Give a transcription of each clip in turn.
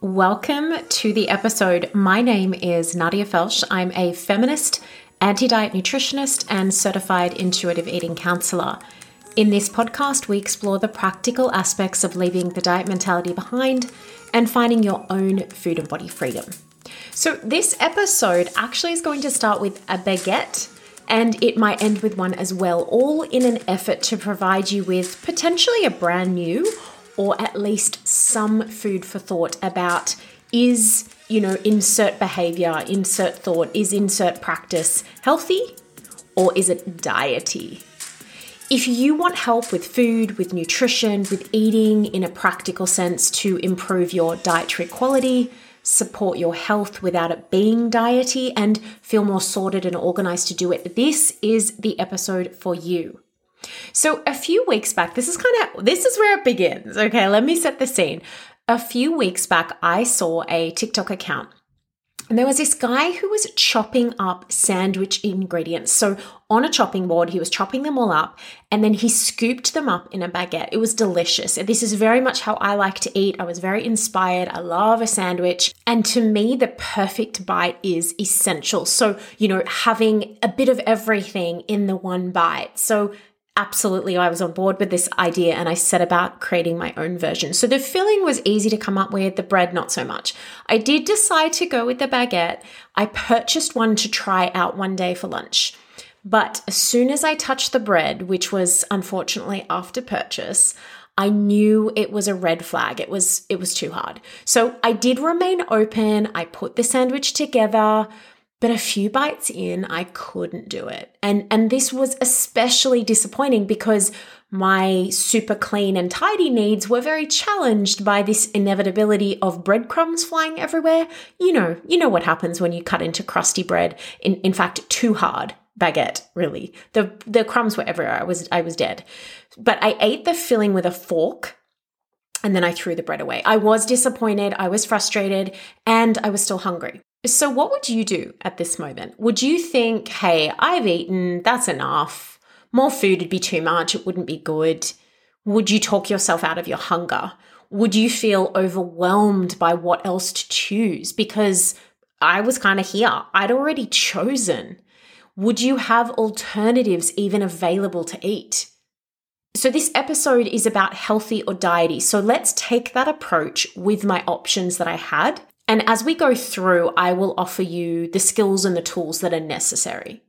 Welcome to the episode. My name is Nadia Felsch. I'm a feminist, anti diet nutritionist, and certified intuitive eating counselor. In this podcast, we explore the practical aspects of leaving the diet mentality behind and finding your own food and body freedom. So, this episode actually is going to start with a baguette and it might end with one as well, all in an effort to provide you with potentially a brand new or at least some food for thought about is, you know, insert behavior, insert thought, is insert practice healthy or is it diety? If you want help with food, with nutrition, with eating in a practical sense to improve your dietary quality, support your health without it being diety, and feel more sorted and organized to do it, this is the episode for you. So a few weeks back, this is kind of this is where it begins. Okay, let me set the scene. A few weeks back, I saw a TikTok account and there was this guy who was chopping up sandwich ingredients. So, on a chopping board, he was chopping them all up and then he scooped them up in a baguette. It was delicious. This is very much how I like to eat. I was very inspired. I love a sandwich. And to me, the perfect bite is essential. So, you know, having a bit of everything in the one bite. So, absolutely I was on board with this idea and I set about creating my own version. So the filling was easy to come up with, the bread not so much. I did decide to go with the baguette. I purchased one to try out one day for lunch. But as soon as I touched the bread, which was unfortunately after purchase, I knew it was a red flag. It was it was too hard. So I did remain open. I put the sandwich together. But a few bites in, I couldn't do it. And, and this was especially disappointing because my super clean and tidy needs were very challenged by this inevitability of breadcrumbs flying everywhere. You know, you know what happens when you cut into crusty bread. In, in fact, too hard baguette, really. The, the crumbs were everywhere. I was, I was dead. But I ate the filling with a fork and then I threw the bread away. I was disappointed, I was frustrated, and I was still hungry. So, what would you do at this moment? Would you think, hey, I've eaten, that's enough. More food would be too much, it wouldn't be good. Would you talk yourself out of your hunger? Would you feel overwhelmed by what else to choose? Because I was kind of here, I'd already chosen. Would you have alternatives even available to eat? So, this episode is about healthy or diety. So, let's take that approach with my options that I had and as we go through, I will offer you the skills and the tools that are necessary.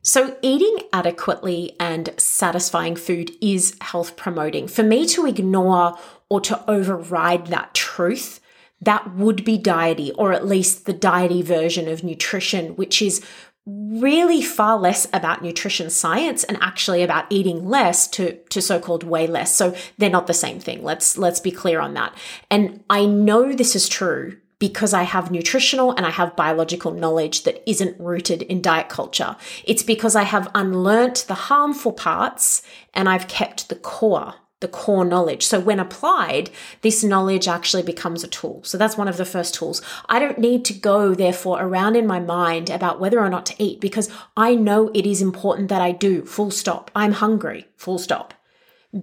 So, eating adequately and satisfying food is health promoting. For me to ignore or to override that truth, that would be diety, or at least the diety version of nutrition, which is really far less about nutrition science and actually about eating less to, to so-called weigh less. So they're not the same thing. Let's, let's be clear on that. And I know this is true because I have nutritional and I have biological knowledge that isn't rooted in diet culture. It's because I have unlearnt the harmful parts and I've kept the core, the core knowledge. So when applied, this knowledge actually becomes a tool. So that's one of the first tools. I don't need to go, therefore, around in my mind about whether or not to eat because I know it is important that I do, full stop. I'm hungry, full stop.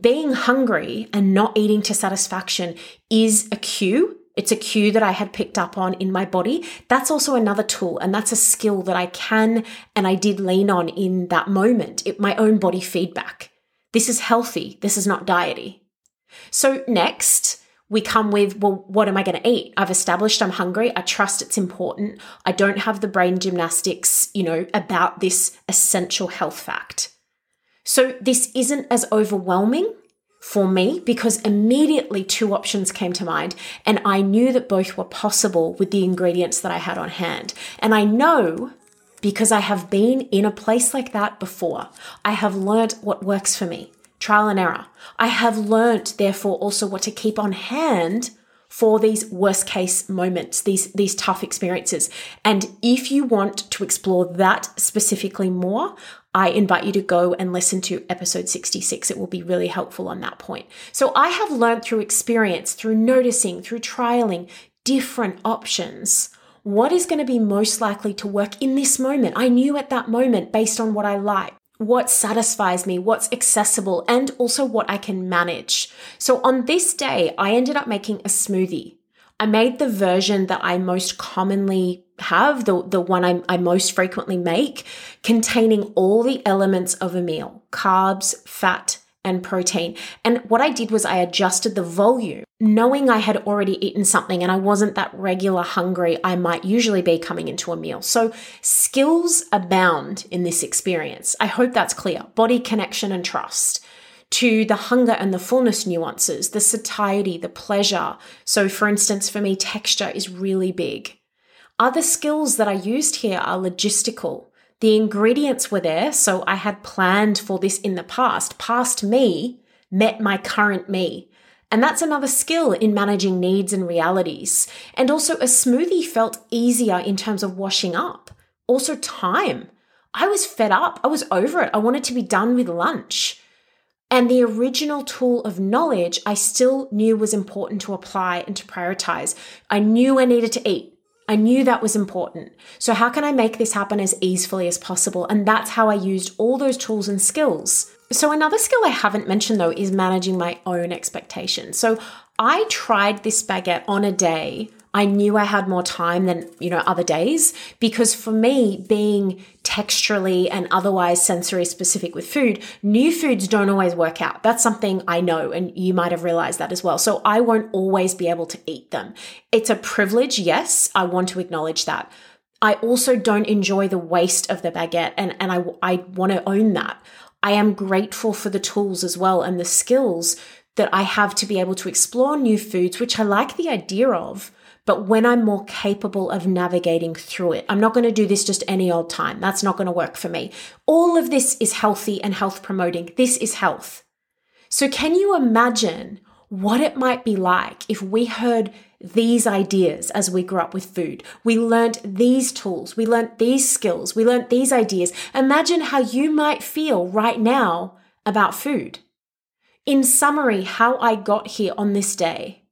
Being hungry and not eating to satisfaction is a cue it's a cue that I had picked up on in my body. That's also another tool, and that's a skill that I can and I did lean on in that moment, it, my own body feedback. This is healthy, this is not diety. So, next, we come with, well, what am I going to eat? I've established I'm hungry. I trust it's important. I don't have the brain gymnastics, you know, about this essential health fact. So, this isn't as overwhelming for me because immediately two options came to mind and I knew that both were possible with the ingredients that I had on hand. And I know because I have been in a place like that before. I have learnt what works for me, trial and error. I have learnt, therefore, also what to keep on hand for these worst case moments, these, these tough experiences. And if you want to explore that specifically more, I invite you to go and listen to episode 66. It will be really helpful on that point. So I have learned through experience, through noticing, through trialing different options. What is going to be most likely to work in this moment? I knew at that moment based on what I like, what satisfies me, what's accessible, and also what I can manage. So on this day, I ended up making a smoothie. I made the version that I most commonly have, the, the one I, I most frequently make, containing all the elements of a meal carbs, fat, and protein. And what I did was I adjusted the volume, knowing I had already eaten something and I wasn't that regular hungry I might usually be coming into a meal. So skills abound in this experience. I hope that's clear. Body connection and trust to the hunger and the fullness nuances, the satiety, the pleasure. So, for instance, for me, texture is really big. Other skills that I used here are logistical. The ingredients were there, so I had planned for this in the past. Past me met my current me. And that's another skill in managing needs and realities. And also, a smoothie felt easier in terms of washing up. Also, time. I was fed up. I was over it. I wanted to be done with lunch. And the original tool of knowledge, I still knew was important to apply and to prioritize. I knew I needed to eat. I knew that was important. So, how can I make this happen as easily as possible? And that's how I used all those tools and skills. So, another skill I haven't mentioned though is managing my own expectations. So, I tried this baguette on a day I knew I had more time than, you know, other days because for me, being texturally and otherwise sensory specific with food, new foods don't always work out. That's something I know and you might have realized that as well. So I won't always be able to eat them. It's a privilege. Yes, I want to acknowledge that. I also don't enjoy the waste of the baguette and, and I, I want to own that. I am grateful for the tools as well and the skills that I have to be able to explore new foods, which I like the idea of but when I'm more capable of navigating through it. I'm not going to do this just any old time. That's not going to work for me. All of this is healthy and health promoting. This is health. So, can you imagine what it might be like if we heard these ideas as we grew up with food? We learned these tools, we learned these skills, we learned these ideas. Imagine how you might feel right now about food. In summary, how I got here on this day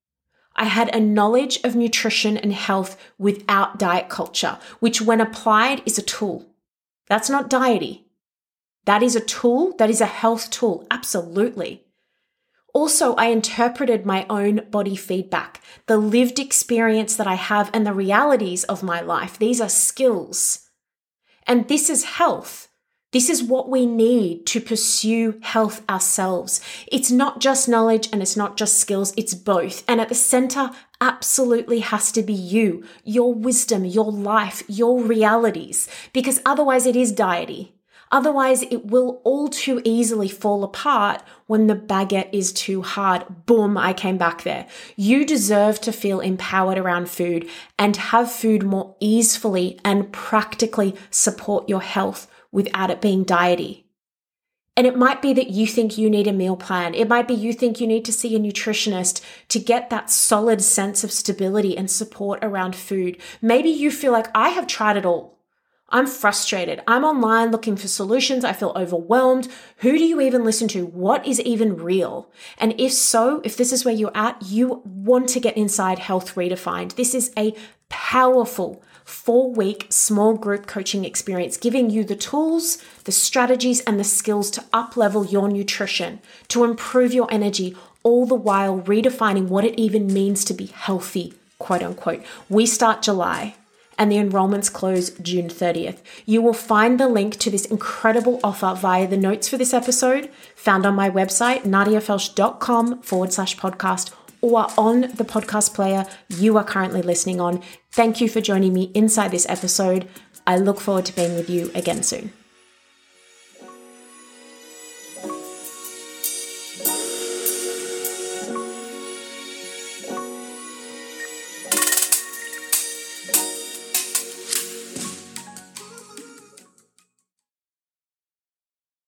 I had a knowledge of nutrition and health without diet culture, which, when applied, is a tool. That's not diety. That is a tool, that is a health tool, absolutely. Also, I interpreted my own body feedback, the lived experience that I have, and the realities of my life. These are skills. And this is health. This is what we need to pursue health ourselves. It's not just knowledge and it's not just skills, it's both. And at the center absolutely has to be you, your wisdom, your life, your realities, because otherwise it is diety. Otherwise, it will all too easily fall apart when the baguette is too hard. Boom, I came back there. You deserve to feel empowered around food and have food more easily and practically support your health without it being diety. And it might be that you think you need a meal plan. It might be you think you need to see a nutritionist to get that solid sense of stability and support around food. Maybe you feel like I have tried it all. I'm frustrated. I'm online looking for solutions. I feel overwhelmed. Who do you even listen to? What is even real? And if so, if this is where you're at, you want to get inside Health Redefined. This is a powerful four week small group coaching experience, giving you the tools, the strategies, and the skills to up level your nutrition, to improve your energy, all the while redefining what it even means to be healthy, quote unquote. We start July and the enrollments close June 30th. You will find the link to this incredible offer via the notes for this episode found on my website, nadiafelsch.com forward slash podcast or on the podcast player you are currently listening on. Thank you for joining me inside this episode. I look forward to being with you again soon.